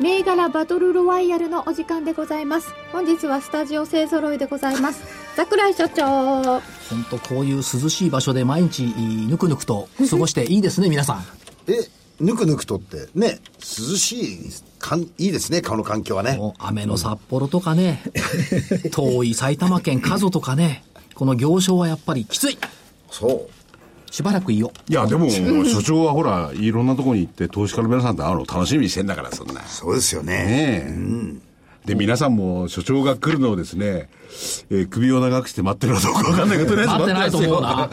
銘柄バトルロワイヤルのお時間でございます本日はスタジオ勢揃いでございます桜井所長本当こういう涼しい場所で毎日ぬくぬくと過ごしていいですね、皆さん。え、ぬくぬくとって、ね、涼しい、かん、いいですね、この環境はね。もう雨の札幌とかね、遠い埼玉県加須とかね、この行商はやっぱりきつい。そう。しばらくいいよ。いや、でも、所長はほら、いろんなところに行って、投資家の皆さんと会うの楽しみにしてんだから、そんな。そうですよね。ねえ。で、皆さんも所長が来るのをですね、えー首を長くして待ってるのかどうかわかんないけど、とりあえず待ってないと思うな。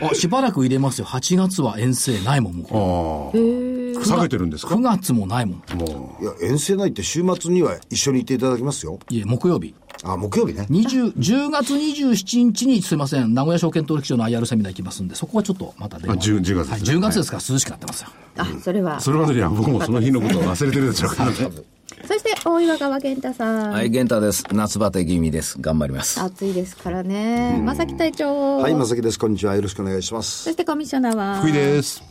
あ、しばらく入れますよ。8月は遠征ないもん、もう。ああ。下げてるんですか？9月もないもん。もいや、遠征ないって週末には一緒に行っていただきますよ。いえ、木曜日。あ、木曜日ね。20 10月27日にすいません、名古屋証券取引所の IR セミナー行きますんで、そこはちょっとまた電話あ10 10月ですねはい、10月ですから涼しくなってますよ。あそれはう。それまでには僕もその日のことを忘れてるでしょうからね。そして大岩川源太さん、はい、玄太です。夏バテ気味です。頑張ります。暑いですからね正木隊長はい、まさきです。こんにちは。よろしくお願いします。そしてコミッショナーは福井です。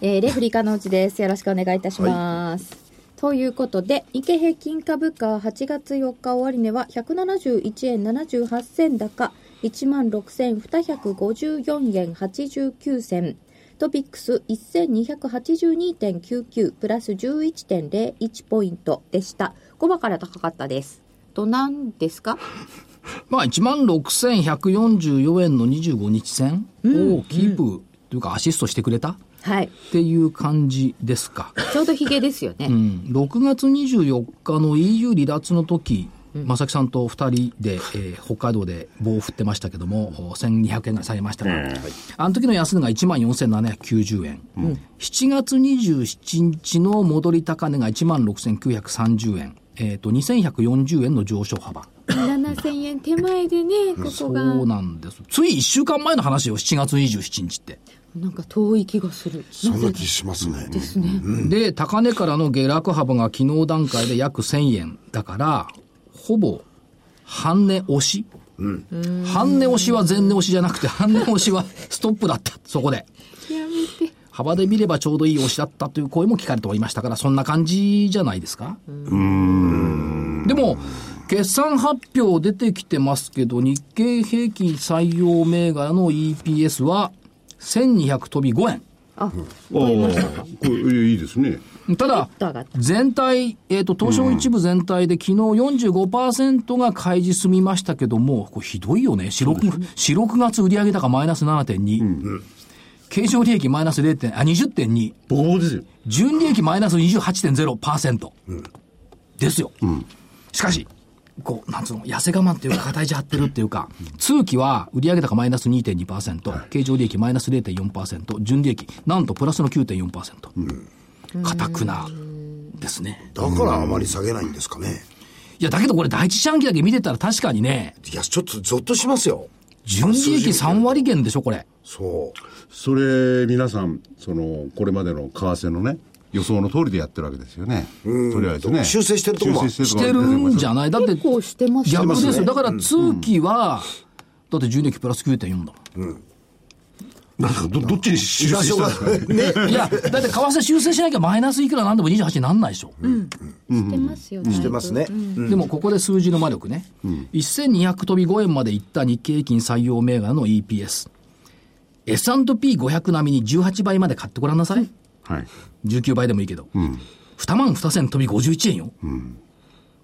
えーレフリカのうちです。よろしくお願いいたします。ということで、日経平均株価8月4日終値は171円78銭高、16,254円89銭。トピックス1282.99プラス11.01ポイントでした。5番から高かったです。と何ですか？まあ、1万6144円の25日線をキープというかアシストしてくれた？っはい。ていう感じですか。ちょうどヒゲですよね。うん、6月24日の EU 離脱の時、正木さんと2人で、えー北海道で棒を振ってましたけども、1200円ぐらい下げましたから、あの時の安値が1万4790円、7月27日の戻り高値が1万6930円、えっ、と、2140円の上昇幅。7000円手前でね、こそこが。うなんです。つい1週間前の話よ、7月27日って。なんか遠い気がする。そんな気しますね。ですね。で、高値からの下落幅が昨日段階で約1000円だから、ほぼ半値押し、半値押しは前値押しじゃなくて、半値押しはストップだった、そこで。やめて。幅で見ればちょうどいい押しだったという声も聞かれておりましたから、そんな感じじゃないですか？でも、決算発表出てきてますけど、日経平均採用銘柄の EPS は1200飛び5円。あ、ああ、これいいですね。ただ全体、えっ、と、東証一部全体で昨日45%が開示済みましたけども、これひどいよね。四六、四六月売上高マイナス7.2。経常利益マイナス 0. 点、あ、20.2。ボコボコですよ。純利益マイナス28.0%。ですよ。しかし、こう、なんつうの、痩せ我慢っていうか、形張ってるっていうか、通期は売上高マイナス2.2%、経常利益マイナス0.4%、純利益、なんとプラスの9.4%。硬くな、ですね。だからあまり下げないんですかね。いや、だけどこれ第一四半期だけ見てたら確かにね、いや、ちょっとゾッとしますよ。純利益3割減でしょ、これ。そう。それ、皆さん、その、これまでの為替のね、予想の通りでやってるわけですよね。とりあえずね。修正してるとこも修正してるんじゃない？だって、結構してます逆ですよ。だから通期は、だって純利益プラス9.4だもん。なんかど、どっちに修正したんですかね。いや、だって為替修正しなきゃマイナスいくらなんでも28になんないでしょ。してますよね。してますね。でもここで数字の魔力ね。1200飛び5円までいった日経平均採用銘柄の EPS。S&P500 並みに18倍まで買ってごらんなさい。はい。19倍でもいいけど。2万2千飛び51円よ。そう、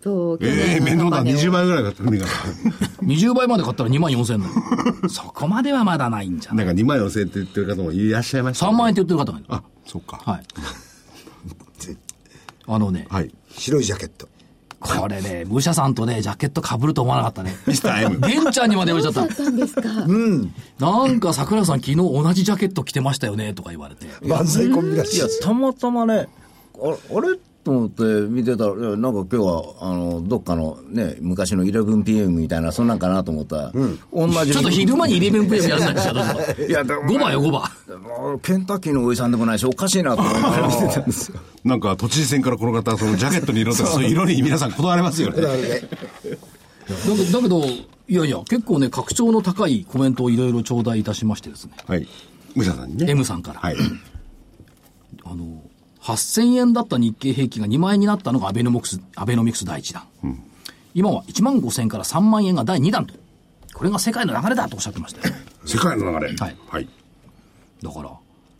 去ええ年の面倒だ。高値を20倍ぐらいだったのにが。20倍まで買ったら2万4千だよ。そこまではまだないんじゃなないんか2万4000円って言ってる方もいらっしゃいました、3万円って言ってる方がいる。あ、そっか。はい。あのね、はい。白いジャケット。これね、武者さんとね、ジャケット被ると思わなかったね。ミスター M。玄ちゃんにまで言われちゃっ。だったたんですか。なんか桜井さん昨日同じジャケット着てましたよね、とか言われて。万歳コンビらしいいや、たまたまね、ああれと思って見てたら、なんか今日は、あの、どっかのね、昔の 11pm みたいな、そんなんかなと思ったら、同じ。ちょっと昼間に11プレイやるんだけど、どうぞいや、でも5番よ、5番。ケンタッキーのおじさんでもないし、おかしいなと思いながら見てたんですよ。なんか都知事選からこの方、そのジャケットに色とか、そういう色に皆さんこだわりますよね。だけど、だけど、いやいや、結構ね、格調の高いコメントをいろいろ頂戴いたしましてですね、はい。武者さんにね。M さんから。はい。あの、8000円だった日経平均が2万円になったのがアベノミクス、アベノミクス第1弾。今は1万5000円から3万円が第2弾と。これが世界の流れだとおっしゃってましたよ。世界の流れ。はいはい。だから、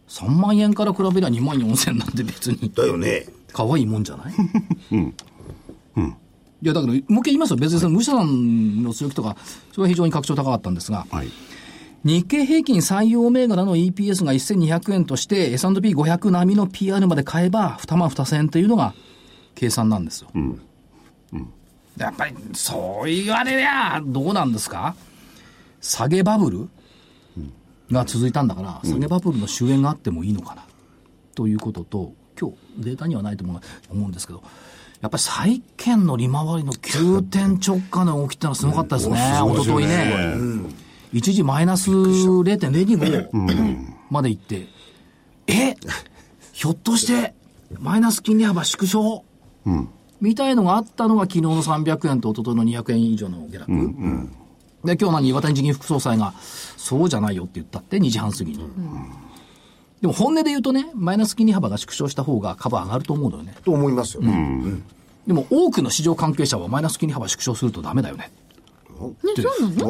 3万円から比べりゃ2万4000なんて別に、だよね。可愛いもんじゃない？うん。うん。いや、だから、もう一回言いますよ。別にその、武者さんの強気とか、それは非常に格調高かったんですが、はい。日経平均採用銘柄の EPS が1200円として S&P500 並みの PR まで買えば2万2000円というのが計算なんですよ。やっぱりそう言われりゃどうなんですか？下げバブルが続いたんだから、下げバブルの終焉があってもいいのかな。ということと今日データにはないと思う思うんですけどやっぱり債券の利回りの急転直下の動きってのはすごかったですね、一昨日ね。一時マイナス0.025までいって、え？ひょっとして、マイナス金利幅縮小、みたいのがあったのが昨日の300円と一昨日の200円以上の下落。で、今日何、岩谷日銀副総裁が、そうじゃないよって言ったって、2時半過ぎに。でも本音で言うとね、マイナス金利幅が縮小した方が株上がると思うのよね。と思いますよ。でも多くの市場関係者はマイナス金利幅縮小するとダメだよね。な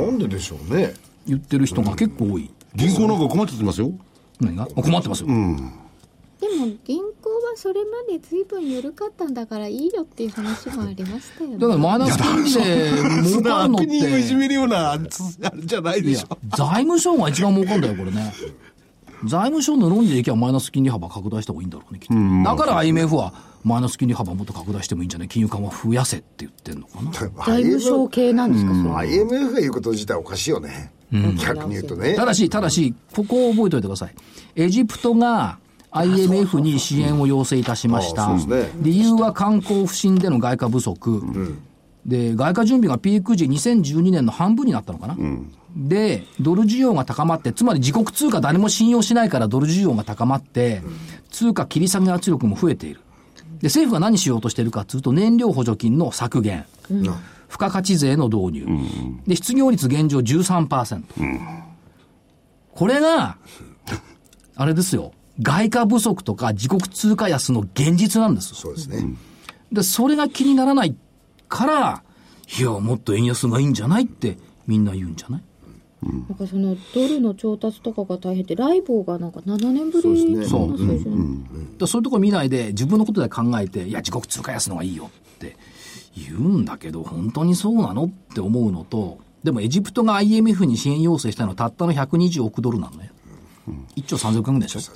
んででしょうね。言ってる人が結構多い。銀行なんか困っちゃってますよ。何が？困ってますよ。でも銀行はそれまで随分緩かったんだからいいよっていう話もありましたよね。だからマイナス金利で儲かるのっ悪人をいじめて、るような、あれじゃないでしょ。、財務省が一番儲かるんだよ、これね。財務省の論理でいけばマイナス金利幅拡大した方がいいんだろうね、きっと。だから IMF はマイナス金利幅もっと拡大してもいいんじゃない金融緩和増やせって言ってんのかな。財務省系なんですか、それ。IMF が言うこと自体おかしいよね。逆に言うとね。ただし、ただし、ここを覚えておいてください。エジプトが IMF に支援を要請いたしました。あそうですね理由は観光不振での外貨不足。で、外貨準備がピーク時2012年の半分になったのかな。で、ドル需要が高まって、つまり自国通貨誰も信用しないからドル需要が高まって、通貨切り下げ圧力も増えている。で、政府が何しようとしているかというと、燃料補助金の削減。付加価値税の導入。で、失業率現状13%。これが、あれですよ。外貨不足とか自国通貨安の現実なんです。そうですね。で、それが気にならないから、いや、もっと円安がいいんじゃないってみんな言うんじゃない？なんかそのドルの調達とかが大変で、ライボーがなんか7年ぶりのそう水準。だそういうとこ見ないで自分のことで考えて、いや、自国通貨安のがいいよって言うんだけど、本当にそうなのって思うのと、でもエジプトが IMF に支援要請したのはたったの120億ドルなのね。1兆3000億円でしょ。だか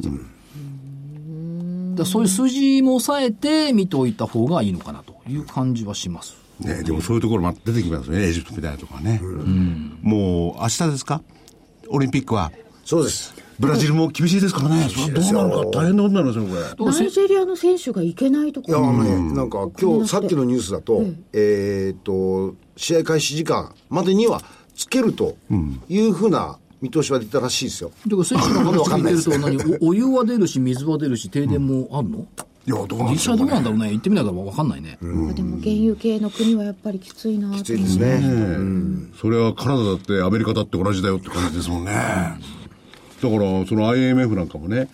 らそういう数字も抑えて見ておいた方がいいのかなという感じはします。ね、でもそういうところま出てきますよね、エジプトみたいなところね。もう、明日ですか？オリンピックは。そうです。ブラジルも厳しいですからね。それはどうなるか大変なことになりますよ、これ。ナイジェリアの選手が行けないといや、あか。のね、なんか今日さっきのニュースだと、えーっと、試合開始時間までにはつけるというふうな見通しは出たらしいですよ。だから選手の話聞いてると何お お湯は出るし、水は出るし、停電もあるの、いや、どうなんで実しょうかね際どうなんだろうね。行ってみないから分かんないね。でも原油系の国はやっぱりきついなきついですね。それはカナダだってアメリカだって同じだよって感じですもんね。だから、その IMF なんかもね、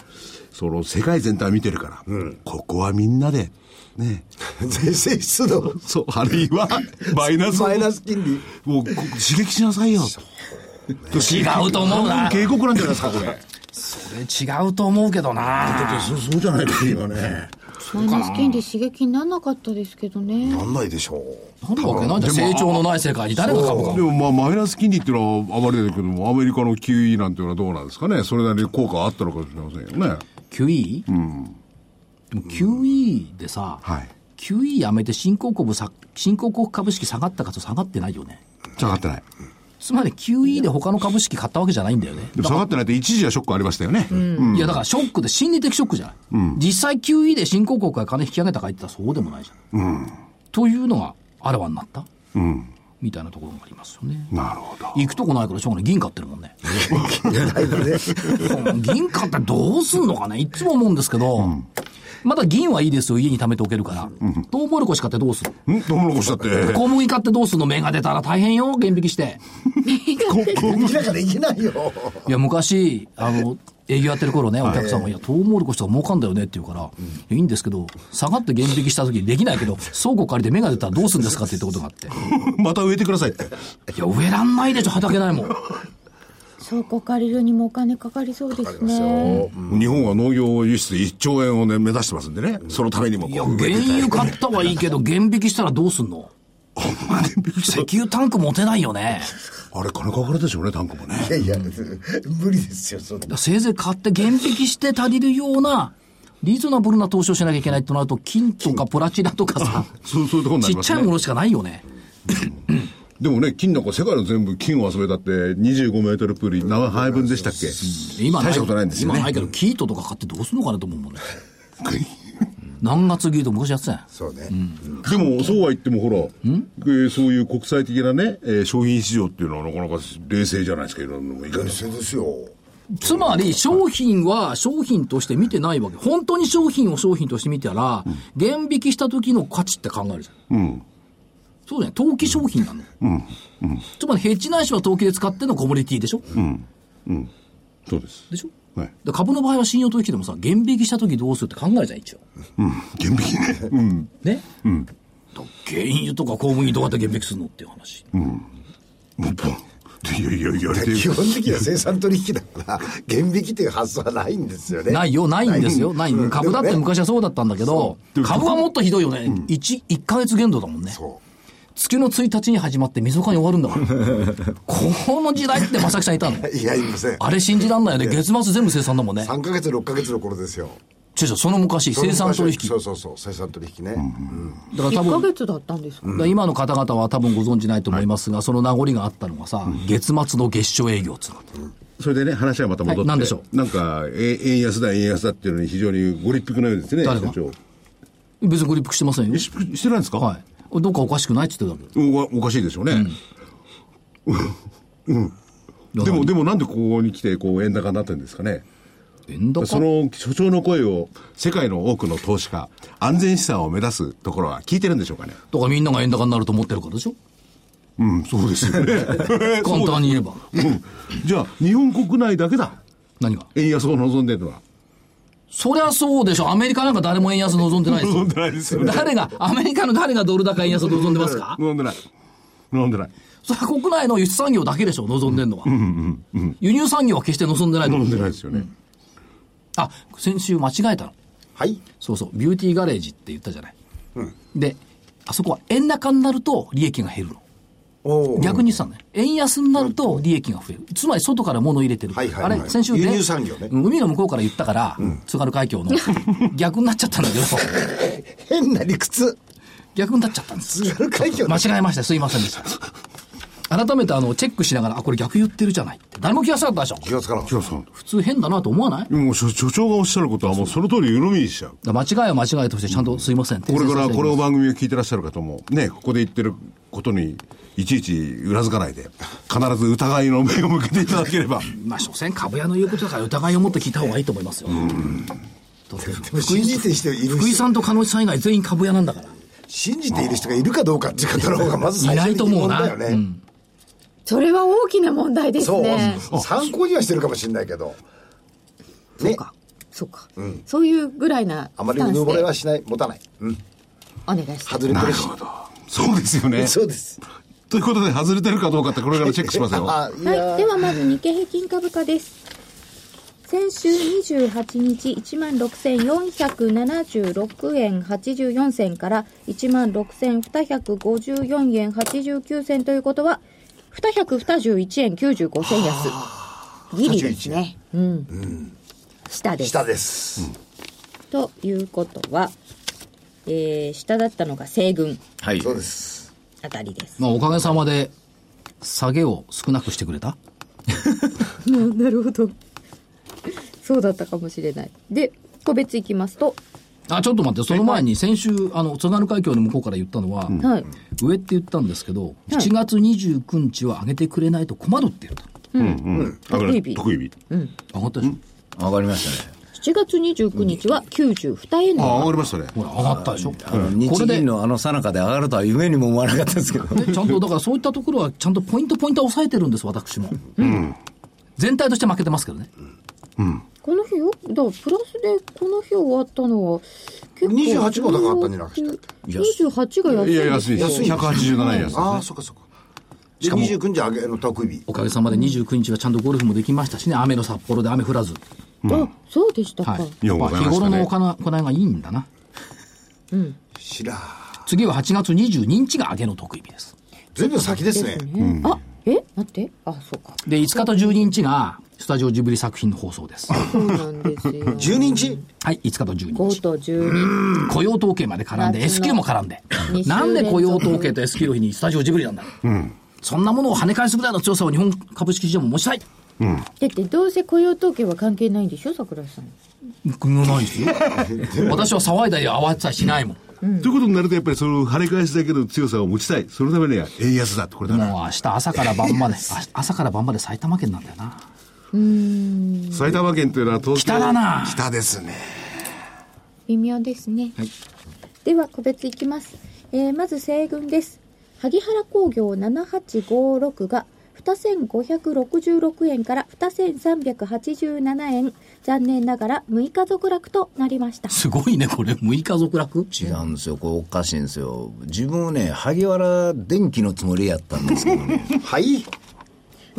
その世界全体見てるから、ここはみんなで、ね、税制出動。そう、あるいは、マイナスをマイナス金利。もうこ刺激しなさいよ。違うと思うな。警告なんじゃないですか、これ。それ違うと思うけどな。そうそうじゃないですか、今ね。マイナス金利刺激にならなかったですけどね。なんないでしょう。なんだわけ？ないじゃん。成長のない世界に誰が株かで。もまあ、マイナス金利っていうのはあまりだけども、アメリカの QE なんていうのはどうなんですかね？それなりに効果はあったのかもしれませんよね。QE? でも QE でさ、はい。QE やめて新興国さ、新興国株式下がったかと下がってないよね。下がってない。つまり QE で他の株式買ったわけじゃないんだよね。でも下がってないって一時はショックありましたよね。うんいや、だからショックで心理的ショックじゃない？実際 QE で新興国が金引き上げたか言ったらそうでもないじゃん。というのがあらわになった。みたいなところもありますよね。なるほど。行くとこないからしょうがない。銀買ってるもんね。銀買ってどうすんのかねいつも思うんですけど、まだ銀はいいですよ。家に貯めておけるから。トウモロコシ買ってどうするん？トウモロコシだって。小麦買ってどうすんの？芽が出たら大変よ。減引きして。だからできないよ。いや、昔、あの、営業やってる頃ね、お客さんが、いや、トウモロコシとか儲かんだよねって言うから、いやいいんですけど、下がって減引きした時できないけど、倉庫借りて芽が出たらどうするんですかって言ったことがあって。また植えてくださいって。いや、植えらんないでしょ、畑ないもん。倉庫借りるにもお金かかりそうですね。日本は農業輸出1兆円をね、目指してますんでね。そのためにもいや、原油買ったはいいけど、減引きしたらどうすんの？石油タンク持てないよね。あれ金かかるでしょうね、タンクもね。いやいや、無理ですよ、そんな。だからせいぜい買って減引きして足りるような、リーズナブルな投資をしなきゃいけないとなると、金とかプラチナとかさ、そう、そういうところになちっりますね。ちゃいものしかないよね。でもね、金なんか世界の全部金を集めたって25メートルプールに何杯分でしたっけ？今大したことないんですよね。今ないけど、キートとか買ってどうすんのかなと思うもんね。何月ギート昔やってたやん。そうね。でも、そうは言ってもほら、えーそういう国際的なね、えー商品市場っていうのはなかなか冷静じゃないですか、いろんなのもいかにそうですよ。つまり、商品は商品として見てないわけ。本当に商品を商品として見たら、減引きした時の価値って考えるじゃん。そうだね。投機商品なの。つまり、ヘッジないしは投機で使ってのコモディティでしょ、そうです。でしょ？はい。で株の場合は信用取引でもさ、減引きした時どうするって考えるじゃん、一応。減引きね。うん。ね？だ原油とか小麦どうやって減引きするのっていう話。もう、ポン。いやいや、言われて基本的には生産取引だから、減引きっていう発想はないんですよね。ないよ、ないんですよ。ない。うん株だって昔はそうだったんだけど、株はもっとひどいよね。一一ヶ月限度だもんね。そ月の1日に始まって、溝かに終わるんだから。この時代って正木さんいたの？う。いや、いません。あれ信じらんないよね。月末全部生産だもんね。3ヶ月、6ヶ月の頃ですよ。違う違う、その昔、生産取引。そうそうそう、生産取引ね。うん1ヶだから多分、月だったんですか、今の方々は多分ご存知ないと思いますが、その名残があったのがさ、月末の月初営業っつうの。それでね、話はまた戻って。はい何でしょなんか、え円安だ、円安だっていうのに非常にご立腹のようですね、社長。別にご立腹してませんよ。ししてないんですか？はい。どっかおかしくないって言ってたけおおかしいでしょうね。ど。でも、でもなんでここに来て、こう、円高になってるんですかね。円高？その所長の声を世界の多くの投資家、安全資産を目指すところは聞いてるんでしょうかね。とかみんなが円高になると思ってるからでしょ？うん、そうですよね。簡単に言えば。うん。じゃあ、日本国内だけだ。何が？円安を望んでるのは。そりゃそうでしょ。アメリカなんか誰も円安望んでないですよ。望んでないですよね誰が、アメリカの誰がドル高円安を望んでますか？望んでない。望んでない。それは国内の輸出産業だけでしょ、望んでんのは。輸入産業は決して望んでないと思う望んでないですよね。あ、先週間違えたの。はい。そうそう、ビューティーガレージって言ったじゃない。で、あそこは円高になると利益が減るの。逆にさね、円安になると利益が増える。つまり外から物を入れてる。はいはいはいあれ、先週で輸入産業ねうん海の向こうから言ったから、津軽海峡の逆になっちゃったんだけど、変な理屈。逆になっちゃったんです。津軽海峡間違えました。すいませんでした。改めてあの、チェックしながら、あ、これ逆言ってるじゃないって。誰も気がつかなかったでしょ気がつかなかった。普通変だなと思わない？もう所所長がおっしゃることはもうその通り湯飲みにしちゃう。間違いは間違いとしてちゃんとすいません。これからこの訂正させていただきます番組を聞いてらっしゃる方も、ね、ここで言ってることに、いちいち裏付かないで、必ず疑いの目を向けていただければ。まあ、所詮株屋の言うことだから疑いを持って聞いた方がいいと思いますよ。信じてる人いる福井さんと鹿野さん以外全員株屋なんだから。信じている人がいるかどうかっていうことの方がまずいない最初に疑と思うな。問だよね。うんそれは大きな問題ですそうね。。参考にはしてるかもしれないけど。ね。そうか。そうか、そういうぐらいなあまりうスタンスでぬぼれはしない、持たない。うん。お願いします。外れてるし。そうですよね。そうです。ということで、外れてるかどうかってこれからチェックしますよ。はい。ではまず日経平均株価です。先週28日16,476円84銭から16,254円89銭ということは、221円95銭安。ギリですね。うん。下です。下です。ということは、えー、下だったのが西軍はい。そうです。あたりです。まあ、おかげさまで、下げを少なくしてくれた？なるほど。そうだったかもしれない。で、個別いきますと、あ、ちょっと待って、その前に先週、あの、津軽海峡の向こうから言ったのは、はい。上って言ったんですけど、7月29日は上げてくれないと困るって言った。得意日得意日。上がったでしょ、上がりましたね。7月29日は92円あ、上のがりましたね。ほら、上がったでしょ日これで銀のあの最中で上がるとは夢にも思わなかったですけど。ちゃんと、だからそういったところは、ちゃんとポイントポイント抑えてるんです、私も。全体として負けてますけどね。この日よ、だからプラスでこの日終わったのは、結構28も高かったんじゃなくて28が安いいや、安いです。安い187円安い。ああ、そっかそっか。で、29日上げの得意日。おかげさまで29日はちゃんとゴルフもできましたしね、雨の札幌で雨降らず。あ、そうでしたか。はい。日頃の行い行いがいいんだな。しら次は8月22日が上げの得意日です。ずいぶん先ですね。ねあ、え？待って。あ、そうか。で、5日と12日が、スタジオジブリ作品の放送です。そうなんですよ。12日？はい、5日と12 5日。と12。雇用統計まで絡んで、S q も絡んでなんで雇用統計と S q の日にスタジオジブリなんだ？そんなものを跳ね返すぐらいの強さを日本株式市場も持ちたい。だってどうせ雇用統計は関係ないんでしょ桜井さん。ないですよ。私は騒いだり慌てたりしないもん。ということになると、やっぱりその跳ね返しだけの強さを持ちたい。そのためには円安だって、これだな。もう明日朝から晩まで、あ朝から晩まで埼玉県なんだよな。埼玉県というのは東京。北だな北ですね。微妙ですね。はいでは個別いきます。えーまず西軍です。萩原工業7856が2566円から2387円。残念ながら6日続落となりました。すごいね、これ。6日続落？違うんですよ。これおかしいんですよ。自分はね、萩原電機のつもりやったんですけどね。はい。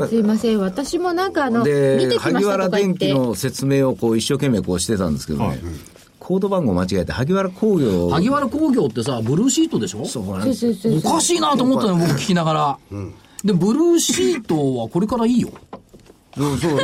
すいません。私もなんかあの、見てで、きました萩原とか言って。電機の説明をこう一生懸命こうしてたんですけどね。コード番号間違えて、萩原工業。萩原工業ってさ、ブルーシートでしょ？そうなんですそうそうそうおかしいなと思ったのよ、僕聞きながら。で、ブルーシートはこれからいいよ。そうそう。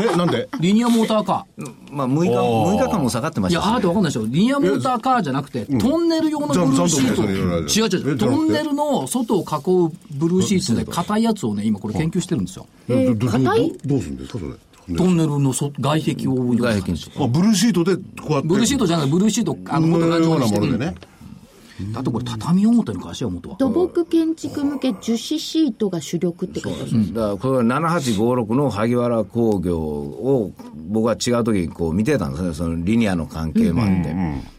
え、なんで？リニアモーターカまあ、6日、6日間も下がってまー。いや、したしねあーってわかんないでしょ。リニアモーターカーじゃなくて、トンネル用のブルーシート。違う違う違う。トンネルの外を囲うブルーシートで硬いやつをね、今これ研究してるんですよ。えーどど硬い？どどうするんですか、それ。トンネルのそ外壁を覆うような外壁にあ、ブルーシートでこうやって。ブルーシートじゃない、ブルーシート、あの、元がのようなでね。だとこれ畳表の会社は元は。土木建築向け樹脂シートが主力ってことです。だからこれは7856の萩原工業を僕は違う時にこう見てたんですね、そのリニアの関係もあって。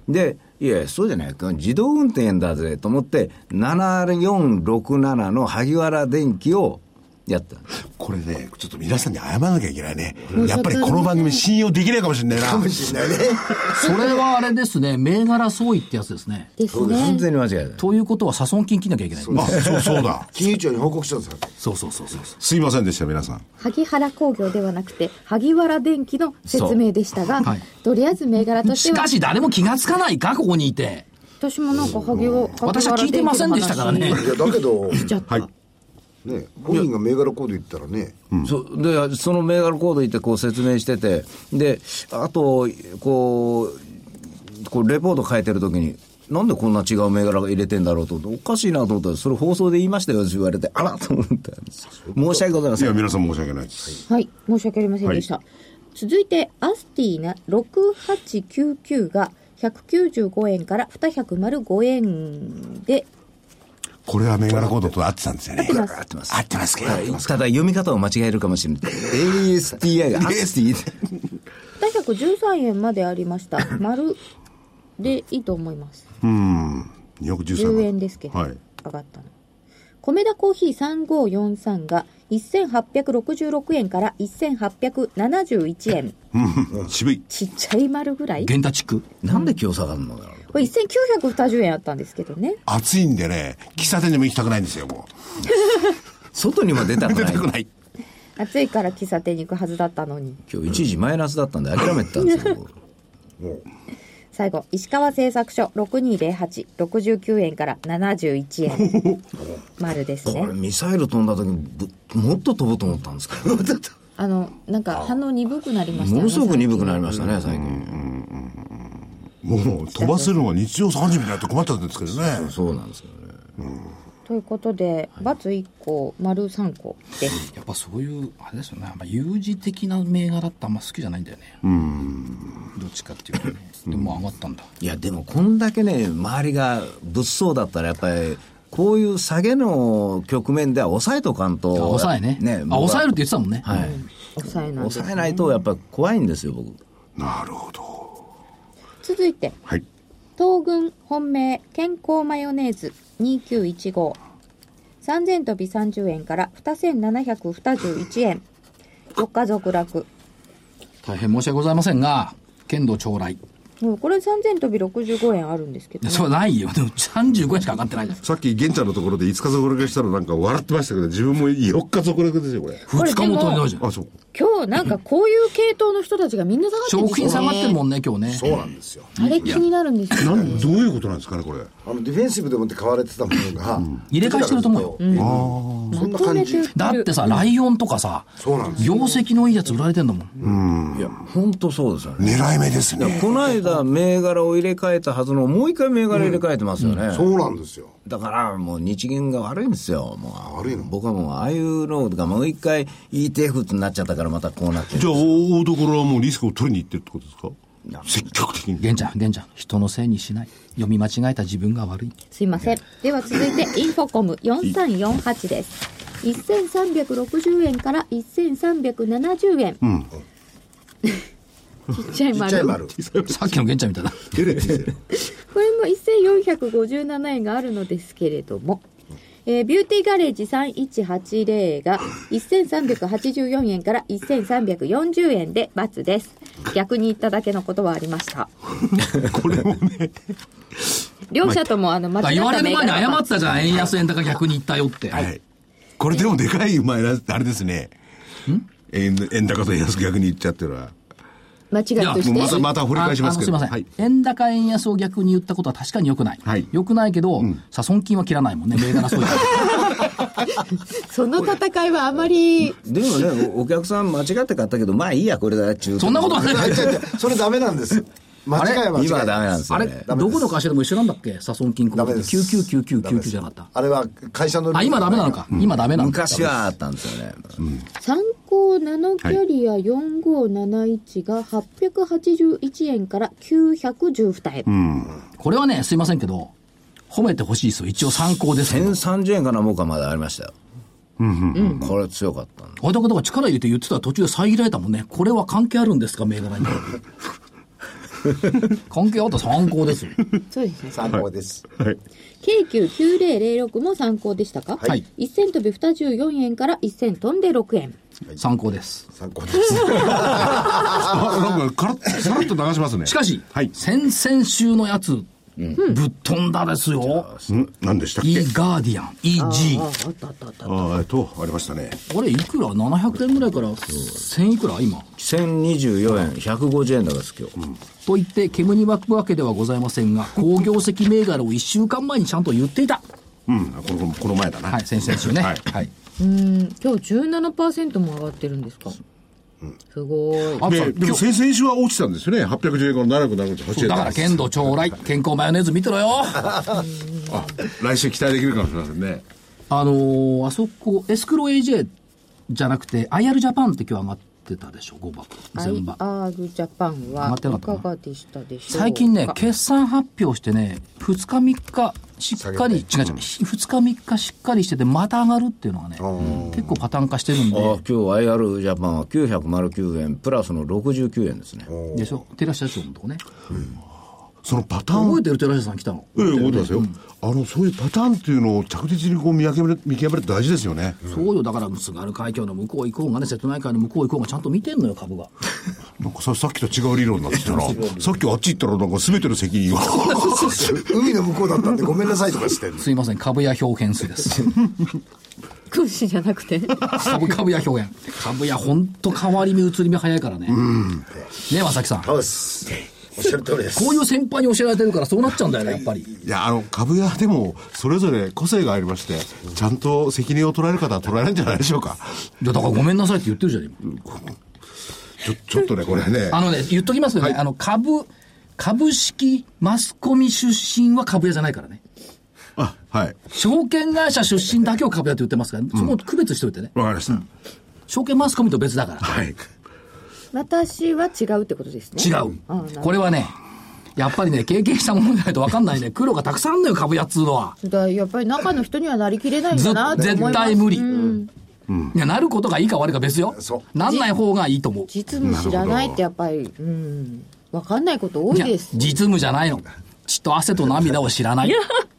で、いや、そうじゃないか、自動運転だぜと思って、7467の萩原電機をやった。これね、ちょっと皆さんに謝らなきゃいけないね。やっぱりこの番組信用できないかもしれないな。かもしれないね。それはあれですね、銘柄相違ってやつですね。です完ね。全に間違えた。ということは、差損金切んなきゃいけない。あ、そうそうだ。金融庁に報告したんですよ。そうそうそうそう。すいませんでした、皆さん。萩原工業ではなくて、萩原電機の説明でしたが、はいとりあえず銘柄としてはしか、し誰も気がつかないか、ここにいて。私もなんか萩原、私は聞いてませんでしたからねいや、だけど、しちゃった。はい。ね、本人が銘柄コード言ったらね、そうでその銘柄コード言ってこう説明してて、であとこう、こうレポート書いてるときに、なんでこんな違う銘柄が入れてんだろうと思って、おかしいなと思ったら、それ放送で言いましたよって言われて、あらと思ったんです申し訳ございまいや、せん。皆さん申し訳ないです。はい、申し訳ありませんでした。続いて、アスティな6899が195円から205円で、これは銘柄コードと合ってたんですよね。合ってます。合ってますけど。はいただ読み方を間違えるかもしれない。ASTI がアスティ213円までありました。丸でいいと思います。うん。213 10円ですけど、はい。上がったの。米田コーヒー3543が1866円から1871円。うん。渋い。ちっちゃい丸ぐらい？ゲンタチック。なんで今日下がるのかなこれ1920円あったんですけどね。暑いんでね、喫茶店にも行きたくないんですよ、も 外にも出たう。くない。出たくない。暑いから喫茶店に行くはずだったのに。今日一時マイナスだったんで諦めてたんですよ。最後、石川製作所6208、69円から71円。丸ですねこれ。ミサイル飛んだ時にぶもっと飛ぶと思ったんですけど、あの、なんか反応鈍くなりました。ものすごく鈍く最なりましたね、最近。もう飛ばせるのが日常3時になって困っちゃったんですけどね。そうなんですけどね。ということで、バツ1個、丸3個です。やっぱそういう、あれですよね、あんま有事的な銘柄ってあんま好きじゃないんだよね。どっちかっていうとね。でも上がったんだ。いや、でもこんだけね、周りが物騒だったら、やっぱり、こういう下げの局面では抑えとかんと。抑えね。ねあ、抑えるって言ってたもんね。はい。抑えなんです、抑えないと、やっぱり怖いんですよ、僕。なるほど。続いて、はい。東軍本命健康マヨネーズ2915 3000飛び30円から2721円4日続落大変申し訳ございませんが、剣道将来。もうこれ3000飛び65円あるんですけど、ね、それないよ。でも35円しか上がってないじゃん。さっき玄ちゃんのところで5日続落したらなんか笑ってましたけど、自分も4日続落ですよ、これ。2日も取れないじゃん。あ、そう。今日なんかこういう系統の人たちがみんな下がってるんですよ食品下がってるもんね、今日ね。そうなんですよ。あれ気になるんですよなんどういうことなんですかね、これ？あの、ディフェンシブでもって買われてたものが、入れ替えしてると思うよそんな感じ。だってさ、ライオンとかさ、そうなんですよ。業績のいいやつ売られてんだもん。いや、本当そうですよね。狙い目ですね。この間、銘柄を入れ替えたはずの、もう一回銘柄入れ替えてますよね。そうなんですよ。だからもう日銀が悪いんですよ。もう悪いの？僕はもうああいうのがもう一回 ETF になっちゃったからまたこうなってるじゃあ、大所はもうリスクを取りに行ってるってことですか？積極的に。玄ちゃん、玄ちゃん、人のせいにしない。読み間違えた自分が悪い。すいません。では続いてインフォコム4348です。1360円から1370円、ちっちゃいちっ丸ちゃい丸。さっきの玄ちゃんみたいな。これも1457円があるのですけれども、えービューティーガレージ3180が1384円から1340円で×です。逆に言っただけのことはありました。これもね、両者ともあの間違った言われる前に謝がったじゃん。円安円高逆に言ったよって。はい。これでもでかい前な、あれですね。円円高と円安逆に言っちゃってるわ。間違いとしてまたまた掘り返しますけどすいません、はい円高円安を逆に言ったことは確かに良くない。はい良くないけど、さ、損金は切らないもんね。銘柄そういう。その戦いはあまりでもねおお客さん間違って買ったけどまあいいやこれだ中そんなことはない。それダメなんです。間違。今はダメなんですあれ？よねどこの会社でも一緒なんだっけ？サソン金庫ってダメです。999999じゃなかった。あれは会社のあ、今ダメなのか。今ダメなのか。昔はあったんですよね、参考ナノキャリア4571が881円から912円、これはね、すいませんけど、褒めてほしいですよ。一応参考ですけど。1030円かな僕はまだありましたよこれ強かったあれだけだから力入れて言ってたら途中で遮られたもんね。これは関係あるんですか、銘柄に。関係あったら参考ですよ。そうですね参考です。はい。京急9006も参考でしたか？はい一銭飛び24円から一銭飛んで6円参考です。参考です。あ、なんか、からっ、さらっと流しますね。しかし、はい。先々週のやつ、ぶっ飛んだですよ。ん何でしたっけ？e ガーディアン、EG。ああったあったあったああ、えっと、ありましたね。あれ、いくら ?700 円ぐらいから1000いくら？今。1024円150円だからです今日、と言って、煙に巻くわけではございませんが、好業績銘柄を1週間前にちゃんと言っていた。うん、この、この前だな。はい、先々週ね。はいはい。うん今日17%も上がってるんですか、すごいあで、も先々週は落ちたんですよね。810円から778円。だから、剣道将来、健康マヨネーズ見てろよ。あ、来週期待できるかもしれませんね。あのーあそこ、エスクロ AJ じゃなくて、IR ジャパンって今日上がってたでしょ、5番。全場。IR ジャパン上がはいってなかったなかがでしたでしょうか？最近ね、決算発表してね、2日3日しっかり、違う違う、2日3日しっかりしてて、また上がるっていうのがね、結構パターン化してるんああ今で、日 IR ジャパンは909円プラスの69円ですね。でしょ、寺下社長のとこね。そのパターン覚えてる寺下さん来たの？ええ、覚えてますよ。あの、そういうパターンっていうのを着実にこう見極める、見極めるって大事ですよね。そうよ、だから、津軽海峡の向こう行こうがね、瀬戸内海の向こう行こうがちゃんと見てんのよ、株が。なんかさ、さっきと違う理論になってきたら、さっきあっち行ったらなんか全ての責任を。海の向こうだったんでごめんなさいとかしてすいません、株や表現数です。空詞じゃなくて？株、株や表現。株やほんと変わり目、移り目早いからね。ねえ、正木さん。おっしゃる通りです。こういう先輩に教えられてるからそうなっちゃうんだよね、やっぱり。いや、あの、株屋でも、それぞれ個性がありまして、ちゃんと責任を取られる方は取られるんじゃないでしょうか。いや、だからごめんなさいって言ってるじゃん、今。ちょ、ちょっとね、これね。あのね、言っときますけどね、あの、株、株式マスコミ出身は株屋じゃないからね。あ、はい。証券会社出身だけを株屋と言ってますから、そこを区別しておいてね。わかりました。証券マスコミと別だから。はい。私は違うってことですね。違うこれはね、やっぱりね、経験したものじゃないと分かんないね。黒がたくさんあんのよ、株屋っつうのは。だからやっぱり中の人にはなりきれないんずだなって思います。絶対無理。うんいや、なることがいいか悪いか別よそ。なんない方がいいと思う。実務知らないってやっぱり、うん、わかんないこと多いいやです。実務じゃないの。血と汗と涙を知らない。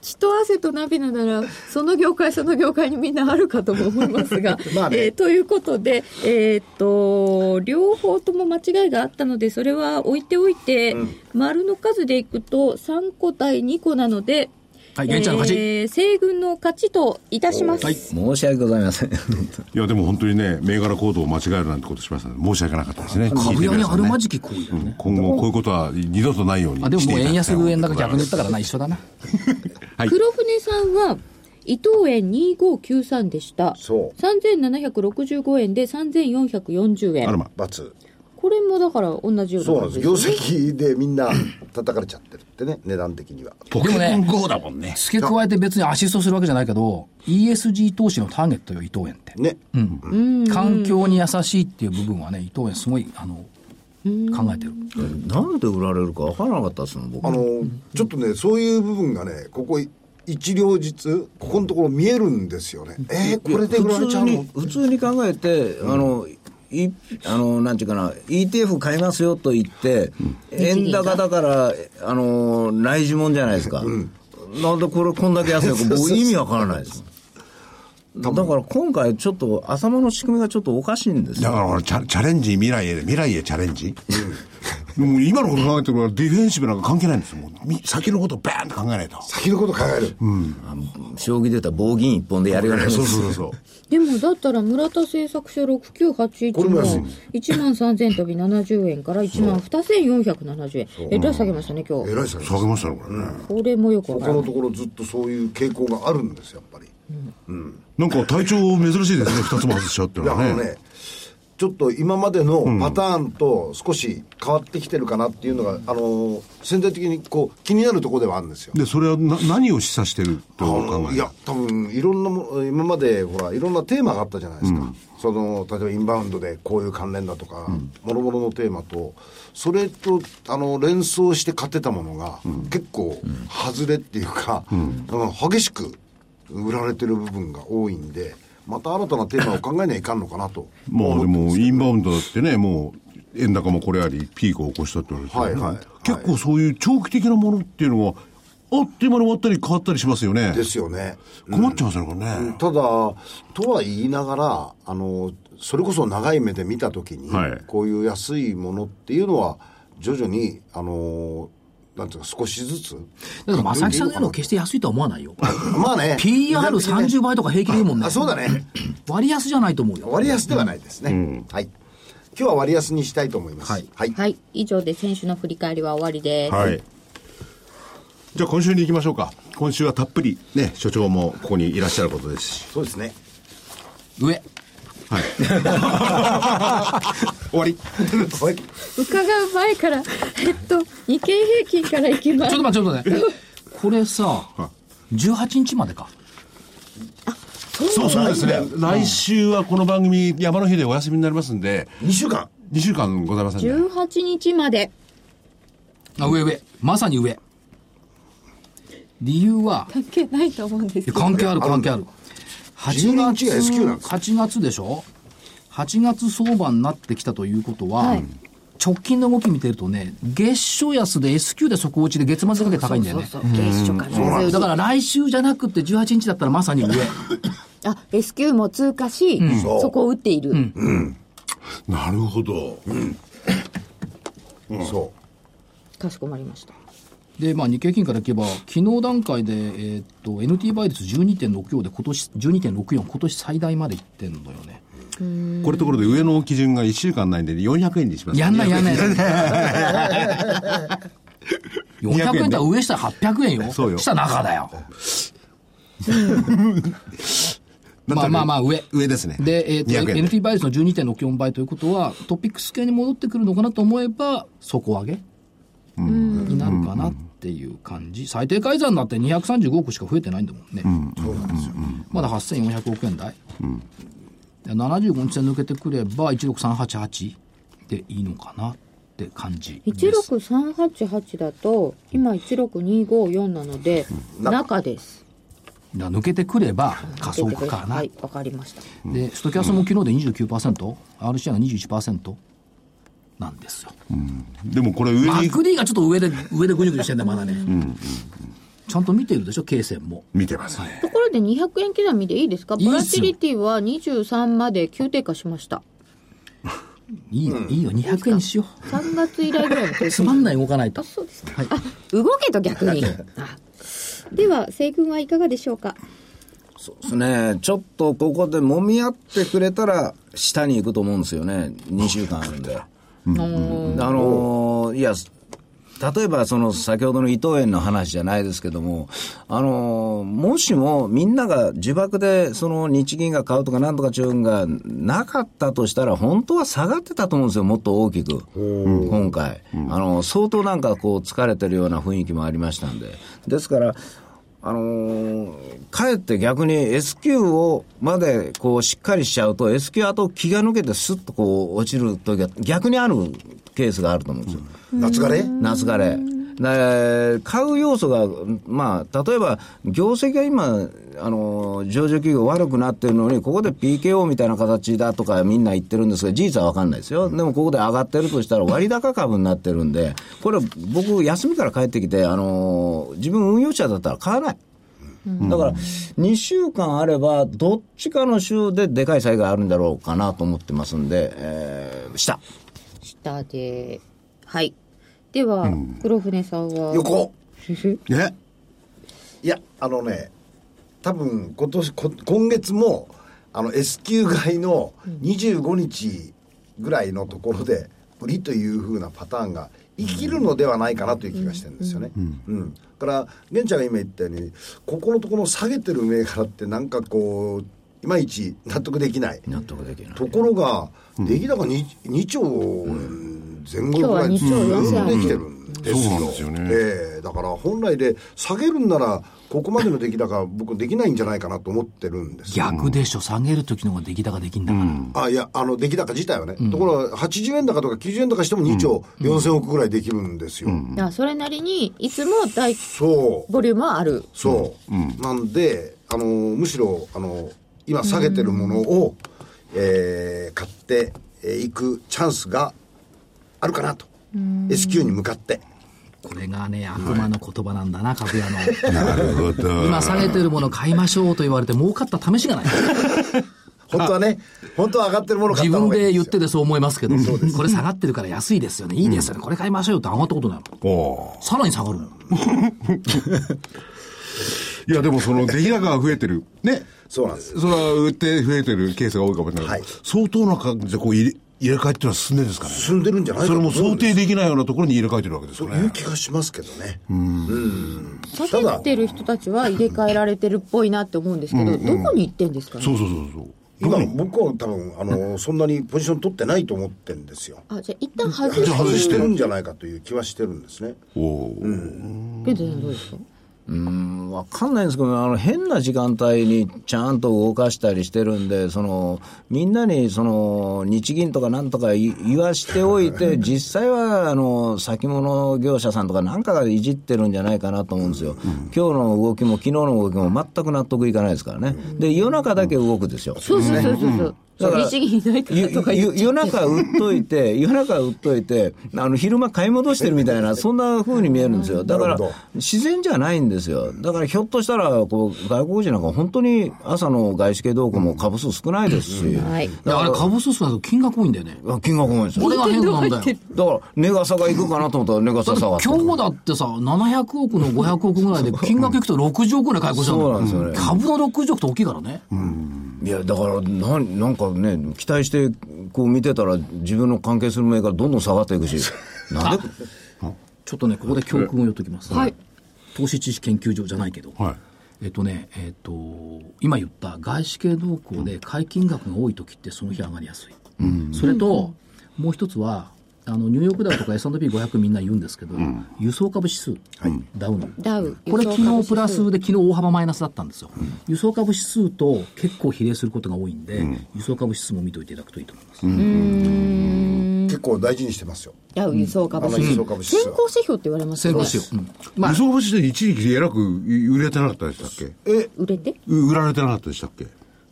血と汗と涙なら、その業界その業界にみんなあるかとも思いますが。まあねえーということで、えーっと、両方とも間違いがあったので、それは置いておいて、丸の数でいくと3個対2個なので、はい、現地の勝ち。えー西軍の勝ちといたします。はい申し訳ございません。いや、でも本当にね、銘柄コードを間違えるなんてことしましたので、申し訳なかったですね。株屋にあるまじじき行為だよね。今後こういうことは二度とないようにあ、でももう円安円高逆に言ったかからな、一緒だな。はい黒船さんは、伊藤園2593でした。そう3765円で3440円。あらま。罰これもだから同じようそうなです業なんですね。績でみんな 叩かれちゃってるってね値段的にはポケモン GO だもんね。付け加えて別にアシストするわけじゃないけど、ESG 投資のターゲットよ、伊藤園って。ね環境に優しいっていう部分はね、伊藤園すごい、あの、考えてる。なんで売られるか分からなかったですもん、僕。あのちょっとねそういう部分がねここ一両日ここのところ見えるんですよねえー、これで売られちゃうの？普通に普通に考えて、あの、いあの、なんていうかな、ETF 買いますよと言って、円高だから、あの、内需もんじゃないですか。なんでこれこんだけ安いのか、僕意味わからないです。だから今回ちょっと、浅間の仕組みがちょっとおかしいんですよ。だから俺チャチャレンジ未来へ、未来へチャレンジ。もう今のこと考えてるからディフェンシブなんか関係ないんですよ。もうみ先のことバーンと考えないと。先のこと考える、将棋で言ったら棒銀一本でやるようなそうそうそう。でもだったら村田製作所6981もこれも安い1万3000飛び70円から1万2470円。えらい下げましたね、今日。えらい下げ下げましたね、これね。これもよくわからない。他のところずっとそういう傾向があるんですよやっぱりなんか体調珍しいですね、二つも外しちゃうっていういやのはね。ちょっと今までのパターンと少し変わってきてるかなっていうのが、あの潜在的にこう気になるところではあるんですよ。で、それはな何を示唆してるとお考え？いや、多分いろんなも、今までほら、いろんなテーマがあったじゃないですか。その、例えばインバウンドでこういう関連だとか、もろもろのテーマと、それと、あの、連想して買ってたものが、結構、外れっていうか、うん激しく売られてる部分が多いんで、また新たなテーマを考えにはいかんのかなと。もうでも、インバウンドだってね、もう、円高もこれあり、ピークを起こしたって言われてる、はいはい結構そういう長期的なものっていうのは、あっという間に終わったり変わったりしますよね。ですよね。困っちゃいますよね、これね。ただ、とは言いながら、あの、それこそ長い目で見たときに、はいこういう安いものっていうのは、徐々に、あの、なんていうか、少しずつ？だから、正木さんの言うの決して安いとは思わないよ。まあね。PR30 倍とか平気でいいもんね。あ、そうだね。割安じゃないと思うよ。割安ではないですね。はい。今日は割安にしたいと思います。はいはい。はい。以上で選手の振り返りは終わりです。はい。じゃあ今週に行きましょうか。今週はたっぷりね、所長もここにいらっしゃることですし。そうですね。上。はい。終わり。はい。伺う前から、えっと、日経平均からいきますちょっと。待って、ちょっとね。これさ、18日までか。そうそうですね。来週はこの番組、山の日でお休みになりますんで、2週間。2週間ございませんね。18日まで。あ、上上。まさに上。理由は、関係ないと思うんですいや関係ある関係ある。8 12月日が S q なんです8月でしょ ?8 月相場になってきたということは、はい。直近の動き見てるとね、月初安で S q で底打ちで月末だけ高いんだよね。そうそう月初か。ら全然だから来週じゃなくて18日だったらまさに上。あ、S q も通過し、そこを打っている。なるほど。そかしこまりました。で、まあ、日経金からいけば、昨日段階で、えーっと、NT 倍率12.64で、今年、12.64、今年最大までいってんのよね。これところで上の基準が1週間ないんで400円にします。やんないやんない。400円だったら上下800円よ。そうよ下中だよ。まあまあまあ上。上ですね。で、えっ、と、200円 NT 倍率の12.64倍ということは、トピックス系に戻ってくるのかなと思えば、底上げになるかな。っていう感じ。最低改ざんになって235億しか増えてないんだもんね。そうなんですよ。まだ8400億円台。で75日線抜けてくれば16388でいいのかなって感じです。16388だと今16254なので中ですだから抜けてくれば加速かな。はいわかりましたで、ストキャスも昨日で29%、RCI が21%なんですよ。でもこれ上にマクリーがちょっと上で、上でぐにゅぐにゅしてんだよ、まだね。ちゃんと見てるでしょ、経線も。見てますね。ところで200円刻みでいいですか？ボラティリティは23まで急低下しましたいいよ、いいよ、200円にしよ3月以来ぐらいのう。つまんない動かないとあ。そうですか、はいあ動けと逆にあでは西軍はいかがでしょうか？そうですね。ちょっとここで揉み合ってくれたら、下に行くと思うんですよね。2週間あるんで。あのーいや、例えばその先ほどの伊藤園の話じゃないですけども、あのーもしもみんなが自爆でその日銀が買うとかなんとか中運がなかったとしたら、本当は下がってたと思うんですよ、もっと大きく。今回。あの、相当なんかこう疲れてるような雰囲気もありましたんで。ですから、あのーかえって逆に S q をまでこうしっかりしちゃうと S q 後気が抜けてスッとこう落ちる時が逆にあるケースがあると思うんですよ。夏枯れ？夏枯れ。買う要素が、まあ、例えば、業績が今、あの、上場企業悪くなってるのに、ここで PKO みたいな形だとかみんな言ってるんですが、事実は分かんないですよ。でもここで上がってるとしたら割高株になってるんで、これ僕、休みから帰ってきて、あの、自分運用者だったら買わない。だから、2週間あれば、どっちかの週ででかい災害あるんだろうかなと思ってますんで、えー、下。下ではいでは、黒船さんは。横。ね。いやあのね多分今年こ今月もあの S q 買いの25日ぐらいのところで売りというふうなパターンが生きるのではないかなという気がしてるんですよね。うん。だから玄ちゃんが今言ったようにここのところ下げてる銘柄ってなんかこういまいち納得できない。納得できない。ところが、出来高 2, 2兆前後ぐらい今日は2兆ずっとできてるんですよ。すよね。ええだから本来で下げるんなら、ここまでの出来高、僕できないんじゃないかなと思ってるんです。よ。逆でしょ、下げる時の方が出来高できんだから。あいや、あの出来高自体はね、ところが80円高とか90円高しても2兆4000億ぐらいできるんですよ。あそれなりにいつも大そう。ボリュームはある。そう、なんで、あのむしろあの今下げてるものを、えー買っていくチャンスがあるかなと、S q に向かって。これがね、悪魔の言葉なんだな、株屋の。なるほど。今下げてるもの買いましょうと言われて儲かった試しがない。本当はね、本当は上がってるもの買自分った方がいいんですよで言っててそう思いますけど、これ下がってるから安いですよね、いいですよね、これ買いましょうよって上がったことないもさらに下がるの。いや、でもその出来高が増えてる。ね。そうなんですそれは売って増えてるケースが多いかもしれないけど。はい相当な感じでこう入れ入れ替えっていうのは進んでるんですかね。進んでるんじゃないかそれも想定できないようなところに入れ替えてるわけですよというね。気がしますけどね。下げてる人たちは入れ替えられてるっぽいなって思うんですけど、どこに行ってんですかね？そうそうそうそう。今、僕は多分、あの、そんなにポジション取ってないと思ってるんですよ。あじゃあ一旦外じゃあ外しててるんじゃないかという気はしてるんですね。おーペントさんどうですか？うん、わかんないんですけど、あの、変な時間帯にちゃんと動かしたりしてるんで、その、みんなに、その、日銀とかなんとか言言わしておいて、実際は、あの、先物業者さんとかなんかがいじってるんじゃないかなと思うんですよ。今日の動きも昨日の動きも全く納得いかないですからね。で、夜中だけ動くですよ。そうそうそうそうそうだから日銀いないからゆとか言っゆ夜中売っといて、夜中売っといて、あの、昼間買い戻してるみたいな、そんな風に見えるんですよ。だから自然じゃないんですよ。だから、ひょっとしたら、こう、外国人なんか本当に朝の外資系動向も株数少ないですし、はいいや、あれ株数少ないと金額多いんだよね。あ金額多いんですよ。これが変なんだよ。だから、値傘がいくかなと思ったら、値傘下がってる今日だってさ、700億の500億ぐらいで金額いくと60億ぐらい買い越しちゃうんだよそうなんですよね株の60億って大きいからね。いや、だから、なんなんかね、期待して、こう見てたら、自分の関係するメーカーどんどん下がっていくし、なんで、ちょっとね、ここで教訓を言っときます。はい。投資知識研究所じゃないけど。はい。えっとね、えっと、今言った外資系動向で買い金額が多い時ってその日上がりやすい。それと、もう一つは、あのニューヨークダウとか S&P500 みんな言うんですけど、輸送株指数、ダウの。ダウ。これ昨日プラスで。で昨日大幅マイナスだったんですよ。輸送株指数と結構比例することが多いんで、輸送株指数も見といていただくといいと思います。結構大事にしてますよ。ダウ輸送株指数。先行指標って言われますよね。先行指標。輸、送橋で一時期えらく売れてなかったでしたっけ？売れて？う売られてなかったでしたっけ？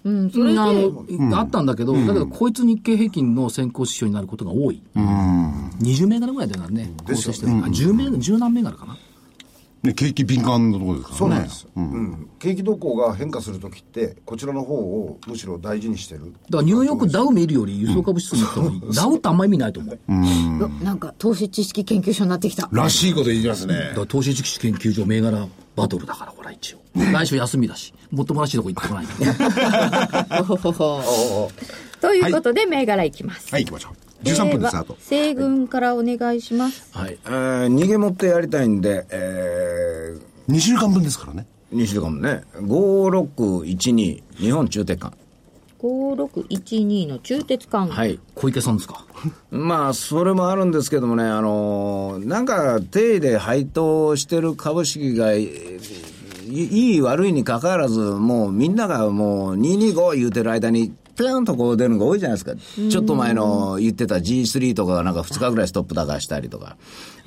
うん、それで、あの、あったんだけど、だけど、こいつ日経平均の先行指標になることが多い。20銘柄ぐらいだよね、構成してる。あ10銘柄、10何銘柄かな。ね、景気敏感のところですからね。そうなんです、うん景気動向が変化するときって、こちらの方をむしろ大事にしてる。だからニューヨークダウ見るより輸送株指数見た方がいい。ダウってあんま意味ないと思う。だよなんか投資知識研究所になってきた。らしいこと言いますね。から投資知識研究所銘柄バトルだから、ほら一応。来週休みだし、もっともらしいとこ行ってこないと。ということで、銘柄いきます。はい、行きましょう。13分です、あと。西軍からお願いします。はい。えー逃げ持ってやりたいんで、え2週間分ですからね。ー、西とかもね、5612、日本中鉄管。5612の中鉄管。はい。小池さんですか？まあ、それもあるんですけどもね、あのーなんか、定位で配当してる株式が、いいい悪いにかかわらず、もうみんながもう225言うてる間に、ぴょんとこう出るのが多いじゃないですか。ちょっと前の言ってた G3 とかがなんか2日ぐらいストップ高したりとか。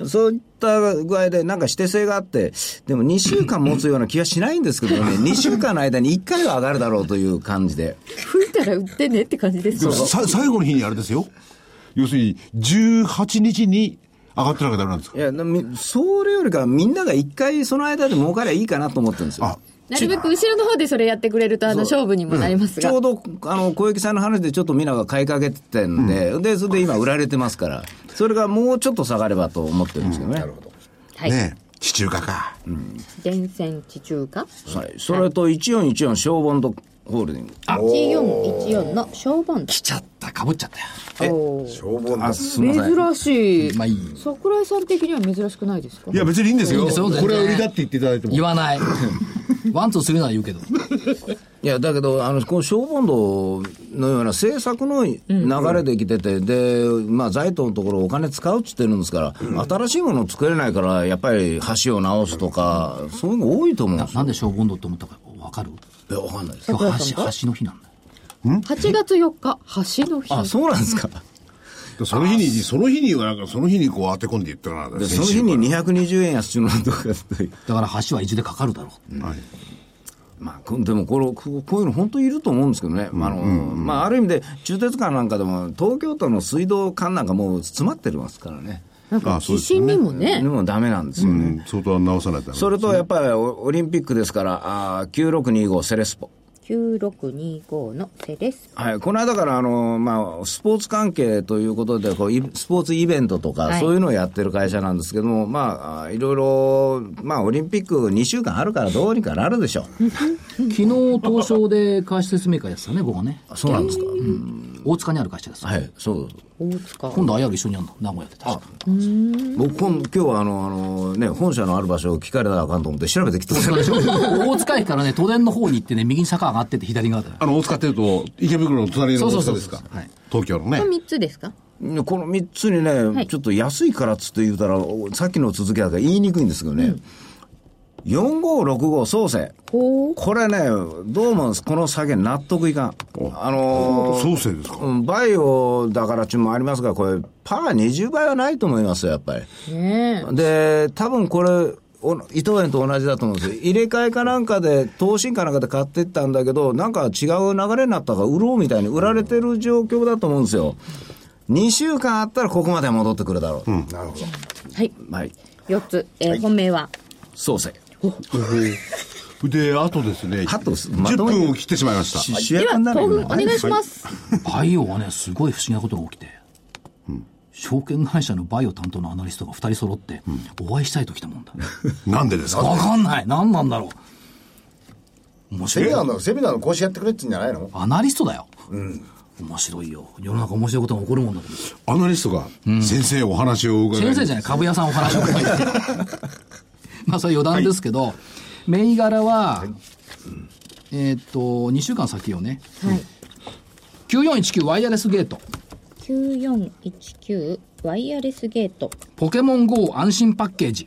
そういった具合でなんか指定性があって、でも2週間持つような気はしないんですけどね、2週間の間に1回は上がるだろうという感じで。吹いたら売ってねって感じですよ。さ最後の日にあれですよ。要するに、18日に上がってなきゃダメなんですか？いや、なみそれよりかみんなが1回その間で儲かりゃいいかなと思ってるんですよ。あ、なるべく後ろの方でそれやってくれると、あの、勝負にもなりますが。ちょうど、あの、小池さんの話でちょっとみんなが買いかけててんで、で、それで今売られてますから、それがもうちょっと下がればと思ってるんですけどね。はい。ねえ、地中化か。電線地中化？はい。それと1414小ボンドホールディング。1414の小ボンド。来ちゃった、かぶっちゃったよ。おー消防あ、すみません。珍しい。まあいい。桜井さん的には珍しくないですか？いや、別にいいんですよ。いいすよこれは売りだって言っていただいても。言わない。ワンツースリーなら言うけど。いや、だけど、あの、このショーボンドのような政策の流れできてて、で、まあ、財投のところお金使うっつってるんですから、新しいものを作れないから、やっぱり橋を直すとか、そういうの多いと思うんですよ。なんでショーボンドって思ったかわかる？いや、わかんないです。今日橋、橋の日なんだよ。8月4日、橋の日。あ、そうなんですか。その日に、その日にはなんか、その日にこう当て込んで言ったら、でその日に220円安中のとかってだから橋はいずれかかるだろう。はい。まあ、こでもこれ、ここういうの本当にいると思うんですけどね。まあ、あの、まあ、ある意味で、中鉄管なんかでも、東京都の水道管なんかもう詰まってますからね。あ、そう地震にもねで。もダメなんですよね。うん、相当直さないとダメそれとやっぱりオオリンピックですから、あー9625セレスポ。9625のセレス。はい、この間からあの、まあ、スポーツ関係ということでこう、イスポーツイベントとか、はいそういうのをやってる会社なんですけども、まああ、いろいろ、まあ、オリンピック2週間あるからどうにかなるでしょう。昨日、東証で会社説明会やってたね、僕はね。あそうなんですか。大塚にある会社です。はい、そう。大塚。今度 IR 一緒にやるの、名古屋で確か。僕今、今日はあの、あの、ね、本社のある場所を聞かれたらあかんと思って調べてきてます大塚駅からね、都電の方に行ってね、右に坂上がってって左側。あの、大塚っていうと、池袋の隣の大そうそうそう塚ですか？はい東京のねこ。の3つですか？でこの3つにね、いちょっと安いからっつって言うたら、おさっきの続きだから言いにくいんですけどね、4565創生。ほう。これね、どうもこの下げ納得いかん。あのー創生ですかうんバイオだからちゅうのもありますが、これ、パー20倍はないと思いますよ、やっぱり。ねで、多分これ、お伊藤園と同じだと思うんですよ。入れ替えかなんかで、投信かなんかで買っていったんだけど、なんか違う流れになったから、売ろうみたいに売られてる状況だと思うんですよ。2週間あったらここまで戻ってくるだろう。なるほど。はい。はい。4つ。えー本命は？創生。で、あとですね、あとま10とめ分を切ってしまいました。し主では、役になお願いします。バイオはね、すごい不思議なことが起きて。証券会社のバイオ担当のアナリストが2人揃って、お会いしたいと来たもんだ。なんでですか？わかんない。何なんだろう。面白いセミナー。の、セミナーの講師やってくれって言うんじゃないの？アナリストだよ。面白いよ。世の中面白いことが起こるもんだと思うアナリストが、先生お話を伺い先生じゃない、株屋さんお話を伺いて。まあ、それ余談ですけど、銘柄は、えーっと、2週間先よね。はい。9419ワイヤレスゲート。9419ワイヤレスゲートポケモン GO 安心パッケージ。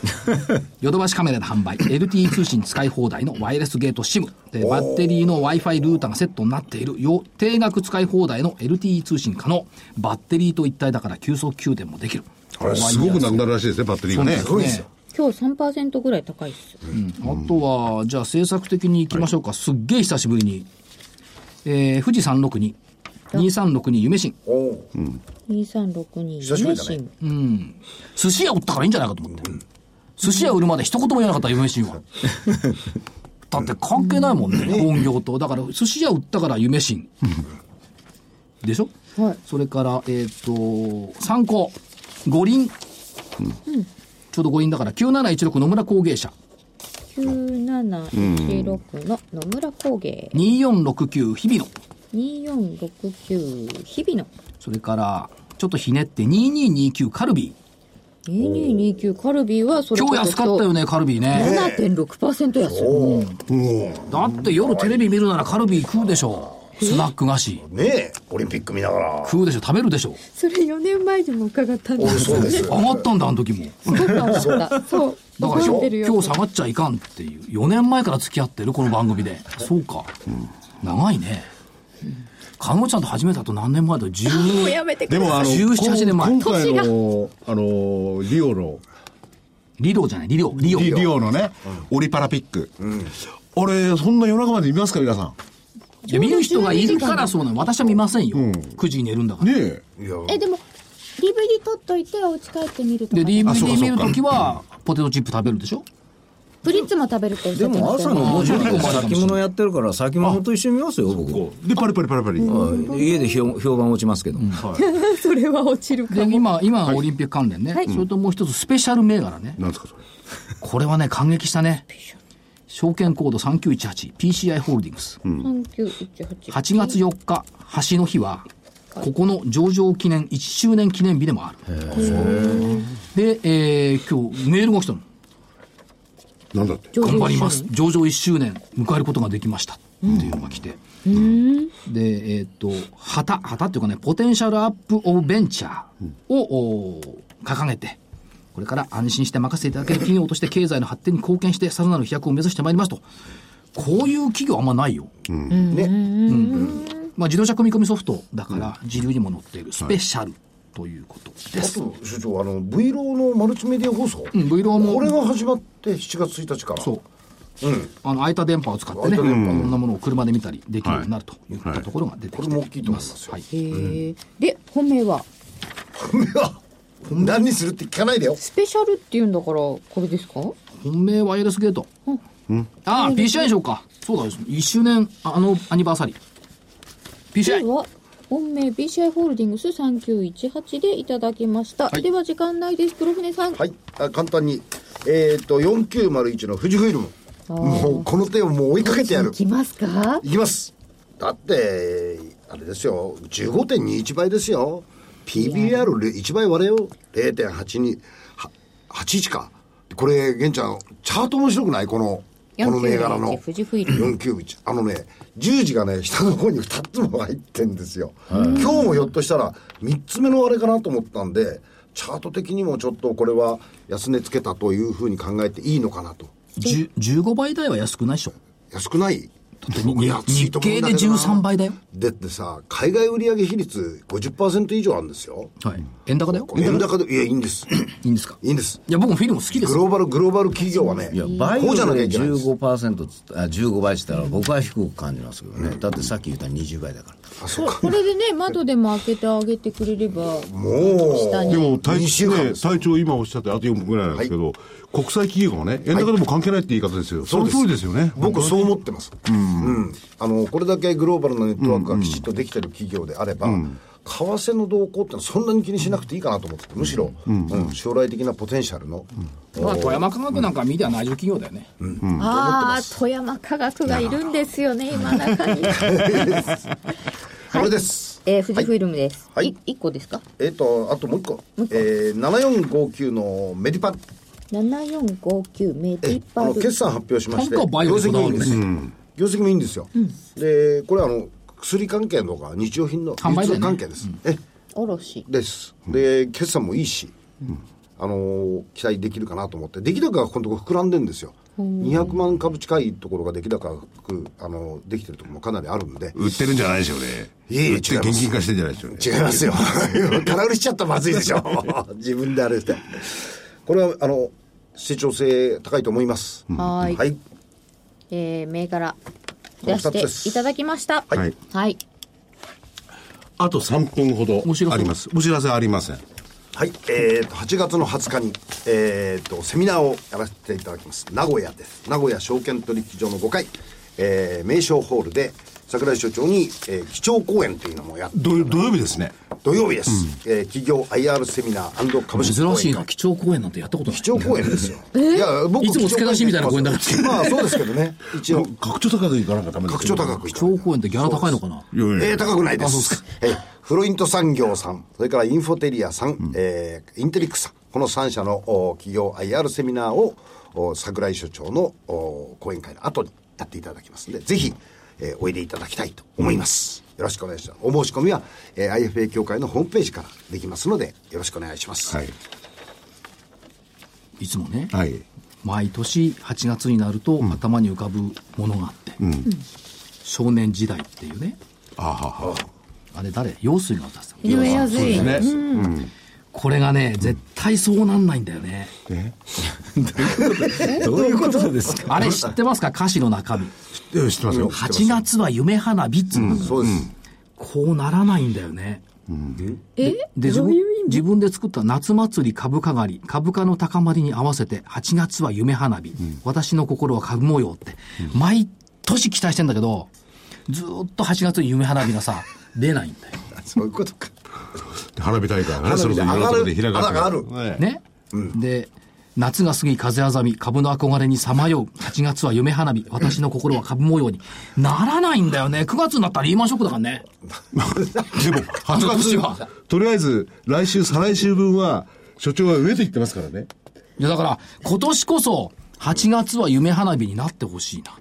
ヨドバシカメラで販売。LTE 通信使い放題のワイヤレスゲート SIM。で、バッテリーの Wi-Fi ルーターがセットになっている。よ定額使い放題の LTE 通信可能。バッテリーと一体だから急速給電もできる。あれすごくなくなるらしいですね、バッテリーがね。すごいですよ。今日3%ぐらい高いっすあとは、じゃあ政策的に行きましょうか。すっげえ久しぶりに。えー、富士362。2362夢新。おお2362久しぶりだねうん。寿司屋売ったからいいんじゃないかと思って。寿司屋売るまで一言も言わなかった、夢新は。だって関係ないもんね、本業と。だから、寿司屋売ったから夢新。でしょ？はいそれから、えっ、と、参考。五輪。ちょうど五輪だから、9716野村工芸社。9716の野村工芸2469日々野。2469日々のそれから、ちょっとひねって2229カルビ2229カルビーはそー。れ今日安かったよね、カルビーね。7.6%安いだって夜テレビ見るならカルビー食うでしょ。スナック菓子。ねえオリンピック見ながら食うでしょ、食べるでしょ？それ4年前にも伺ったんでおすそうです上がったんだ、あの時も。すごく上がったそうだから今日下がっちゃいかんっていう。4年前から付き合ってる、この番組で。そうか。長いね。看護ちゃんと始めたと何年前だ？もう ?10 やめてくでもあの、17年前今回の、あの、リオの、リロじゃない、リロ、リオ。リリオのね、オリパラピック。あれ、そんな夜中まで見ますか、皆さいや、見る人がいるからそうなの。私は見ませんよ。9時に寝るんだかん。ら。ねえ。いやえでも DVD 撮っといてお家帰ってみるとかで、DVD 見るときは、ポテトチップ食べるでしょ？プリッツも食べるっておっしでゃってましたよも朝のね5時に先物やってるから先物と一緒に見ますよ僕で、パリパリパリパリ。はい家で評評判落ちますけど、それは落ちるかで、も今、今、オリンピック関連ね。それともう一つ、スペシャル銘柄ね。なんですか、それ。これはね、感激したね。証券コード 3918PCI ホールディングス。3918 8月4日、橋の日は、ここの上場記念、1周年記念日でもある。で、えー今日、メールが来たの。なんだって？頑張ります。上場1周年迎えることができました。っていうのが来て。で、えっ、と、旗、旗っていうかね、ポテンシャルアップオブベンチャーを、お掲げて、これから安心して任せていただける企業として経済の発展に貢献して、さらなる飛躍を目指してまいりますと。こういう企業あんまないよ。まあ、自動車組み込みソフトだから、自流にも載っている。スペシャルということです。あと所長あの V ローのマルチメディア放送、うん、V ローもこれが始まって7月1日から。そう。うん。あの、空いた電波を使ってね、いろんなものを車で見たりできるようになるとい。ったところが出てきてこれも大きいますよ。はい。へー。で本命は？何にするって聞かないでよ。スペシャルっていうんだからこれですか？本命ワイヤレスゲート。ああ、PCI でしょうか。そうだよ。1周年、ああの、アニバーサリー。で PCI。は本命 BCI ホールディングス3918でいただきました、はい。では時間ないです。黒船さん、はい。あ簡単に。えっ、と4901の富士フイルム。もうこの手をもう追いかけてやる。いきますか？いきます。だってあれですよ。15.21倍ですよ PBR1 倍割れよ0.82は81か。これ玄ちゃんチャート面白くない？このこの銘柄の。富士フイル。ム491あのね十字がね下の方に2つも入ってんですよ、今日もひょっとしたら3つ目のあれかなと思ったんでチャート的にもちょっとこれは安値つけたというふうに考えていいのかなと。10 15倍台は安くないでしょ。安くない？日経でだけどな。13倍だよ。だってさ海外売上比率50%以上あるんですよ。はい。円高だよ。円高でいやいいんです。いいんですか？いいんです。いや、僕もフィルム好きですよ。グローバルグローバル企業はねいや倍こうじゃなきゃでいけないんです。15%つあ15倍って言ったら僕は低く感じますけどね、だってさっき言った20倍だから。あそうか。これでね窓でも開けてあげてくれればもう下に。でも体2週間ねです体調今おっしゃってあと4分ぐらいなんですけど、国際企業がね円高でも関係ないって言い方ですよ、その通りですよね。僕そう思ってます、うん。あのこれだけグローバルなネットワークがきちっとできてる企業であれば、為替の動向ってのはそんなに気にしなくていいかなと思ってむしろ、うん。将来的なポテンシャルの、まあ、富山科学なんか見ては内需企業だよね。ああ富山科学がいるんですよね今中に。これです。えー、富士フイルムです、はい。い、1個ですか？えっ、とあともう一個。えー、7459のメディパン7459メデえィパル決算発表しまして業績もいいんです、にこだわる業績もいいんですよ、でこれあの薬関係とか日用品の流通関係です。え卸です。で、決算もいいし、あのー期待できるかなと思って、出来高がこのところ膨らんでるんですよ。200万株近いところが出来高がく、あのーできてるところもかなりあるんで、売ってるんじゃないでしょうね。いえいえ現金化してんじゃないでしょうね。違いますよ。空売りしちゃったらまずいでしょ。自分であれして。これは、あの、成長性高いと思います。はーい。はい。えー、銘柄出していただきました。はい。はい。あと3分ほどお知らせあります。お知らせありません。はい、えー、と8月の20日に、えー、とセミナーをやらせていただきます。名古屋です。名古屋証券取引所の5階、えー、名称ホールで櫻井所長に、えー、基調講演というのもやって土土曜日ですね。土曜日です、えー企業 IR セミナー株式珍しいな、基調講演なんてやったことない。基調講演ですよ、いや僕いつも付け出しみたいな講演だまあそうですけどね。一応。拡張高くいかなかっため拡張高くい基調講演ってギャラ高いのかな？いやいやえー、高くないです。あそうですえーフロイント産業さん、それからインフォテリアさん、えーインテリックさん、この3社のお企業 IR セミナーを、お桜井所長のお講演会の後にやっていただきますので、ぜひ、えーおいでいただきたいと思います。よろしくお願いします。お申し込みは、えー IFA 協会のホームページからできますので、よろしくお願いします。はい。いつもね、はい。毎年8月になると頭に浮かぶものがあって、少年時代っていうね、あはは。あれ誰？陽水の渡す井上康いね。これがね、絶対そうなんないんだよね。え？どういうことですか？あれ知ってますか？歌詞の中身。え知ってますよ。8月は夢花火っつうの、そうです。こうならないんだよね。え？で自分どういう意味？自分で作った夏祭り株価狩り、株価の高まりに合わせて、8月は夢花火、私の心は株模様って、毎年期待してんだけど、ずーっと8月に夢花火がさ、出ないんだよ。そういうことか。花火大会がね、そろそろいろんなところで開かれて上がるねね。で、夏が過ぎ風あざみ、株の憧れにさまよう。8月は夢花火、私の心は株模様に。ならないんだよね。9月になったらリーマンショックだからね。でも、8今年は月、とりあえず、来週、再来週分は、所長は上と言ってますからね。いやだから、今年こそ、8月は夢花火になってほしいな。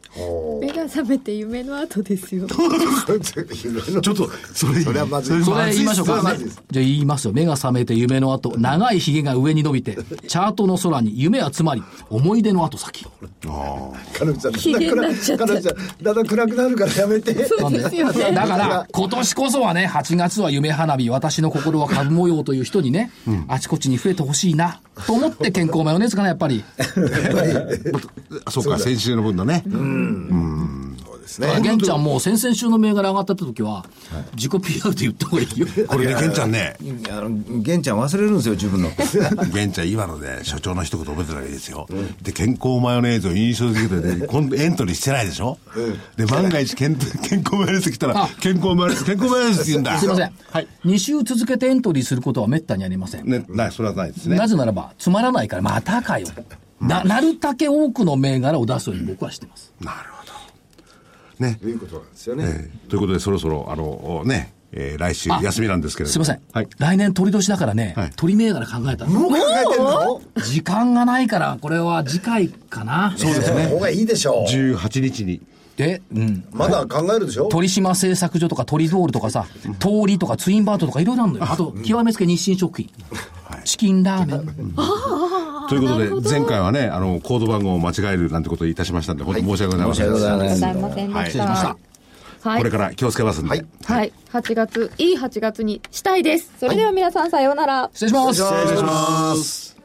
目が覚めて夢の後ですよ。ちょっと、それ、それはまずい。それ言い。ましょうか。じゃあ言いますよ。目が覚めて夢の後、長い髭が上に伸びて、チャートの空に夢集まり、思い出の後先。彼女さん、機嫌になっちゃん、だんだん暗くなるからやめて。なんでだから、今年こそはね、8月は夢花火、私の心は株模様という人にね、あちこちに増えてほしいな、と思って健康マヨネーズかな、やっぱり。そうか、先週の分のね。そうですね。玄ちゃんもう先々週の銘柄上がった時は、自己 PR で言った方がいいよ。これね、玄ちゃんね、あの玄ちゃん忘れるんですよ自分の 玄ちゃん今ので、所長の一言覚えてるわけですよ。で、健康マヨネーズを印象づけてて、今度エントリーしてないでしょ？で、万が一健健康マヨネーズ来たらあ、健康マヨネーズ、健康マヨネーズって言うんだ。すいません。はい。2週続けてエントリーすることは滅多にありません。ね、ない、それはないですね。なぜならば、つまらないから、またかよ。な、なるだけ多くの銘柄を出すように僕はしてます。なるほど。ねと。いうことなんですよね。えーということで、そろそろ、あの、ね、えー来週あ休みなんですけれども。すいません。はい。来年鳥年だからね、はい鳥銘柄考えたの。もう考えてんの？時間がないから、これは次回かな。そうですね。方がいいでしょう。18日に。で、うん。まだ考えるでしょ？鳥島製作所とかトリドールとかさ、通りとかツインバートとかいろいろあるのよ。あと、極めつけ日清食品。チキンラーメン。ということで、前回はね、あの、コード番号を間違えるなんてことをいたしましたんで、本当申し訳ございません。申し訳ございません。ございませんではいした。失礼しました。はい。これから気をつけますんで。はい。はい。8月い。い。8月にしたい。ですそれでは皆さんさようなら失礼します。失礼します。